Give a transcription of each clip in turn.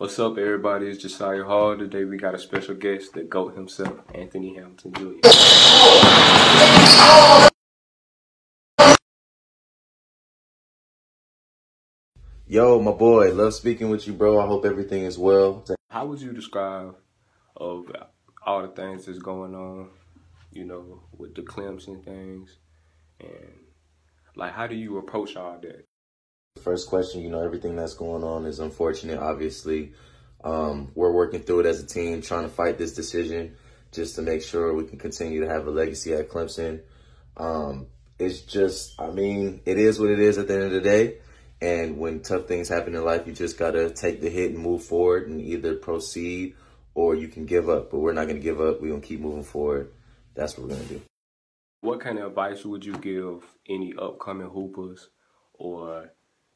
What's up, everybody? It's Josiah Hall. Today we got a special guest, the GOAT himself, Anthony Hamilton Jr. Yo, my boy, love speaking with you, bro. I hope everything is well. How would you describe of all the things that's going on, you know, with the Clemson things, and like how do you approach all that? First question, you know, everything that's going on is unfortunate, obviously. Um, we're working through it as a team, trying to fight this decision just to make sure we can continue to have a legacy at Clemson. Um, it's just, I mean, it is what it is at the end of the day. And when tough things happen in life, you just got to take the hit and move forward and either proceed or you can give up. But we're not going to give up. We're going to keep moving forward. That's what we're going to do. What kind of advice would you give any upcoming hoopers or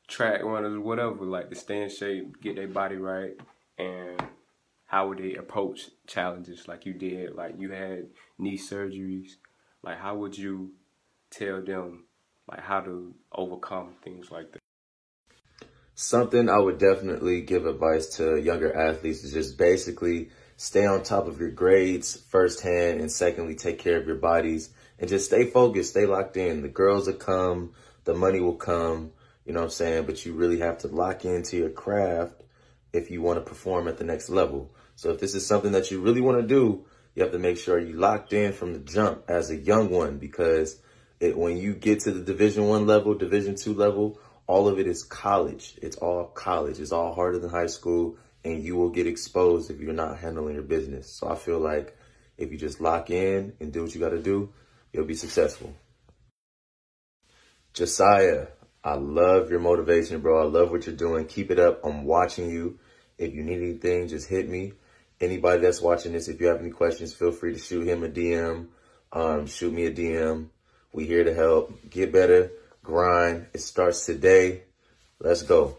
track runners, whatever, like to stay in shape, get their body right, and how would they approach challenges like you did? Like you had knee surgeries. Like how would you tell them like how to overcome things like that? Something I would definitely give advice to younger athletes is just basically stay on top of your grades firsthand and secondly take care of your bodies and just stay focused, stay locked in. The girls will come, the money will come, you know what I'm saying? But you really have to lock into your craft if you want to perform at the next level. So if this is something that you really want to do, you have to make sure you locked in from the jump as a young one because it, when you get to the division one level, division two level, all of it is college. It's all college. It's all harder than high school and you will get exposed if you're not handling your business. So I feel like if you just lock in and do what you got to do, you'll be successful. Josiah, I love your motivation, bro. I love what you're doing. Keep it up. I'm watching you. If you need anything, just hit me. Anybody that's watching this, if you have any questions, feel free to shoot him a DM. Um, shoot me a DM. We here to help. Get better. Grind. It starts today. Let's go.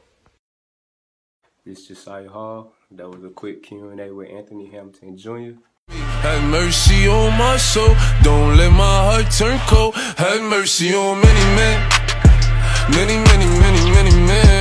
This is Josiah Hall. That was a quick Q&A with Anthony Hamilton Jr. Have mercy on my soul. Don't let my heart turn cold. Have mercy on many men many, many, many, many men.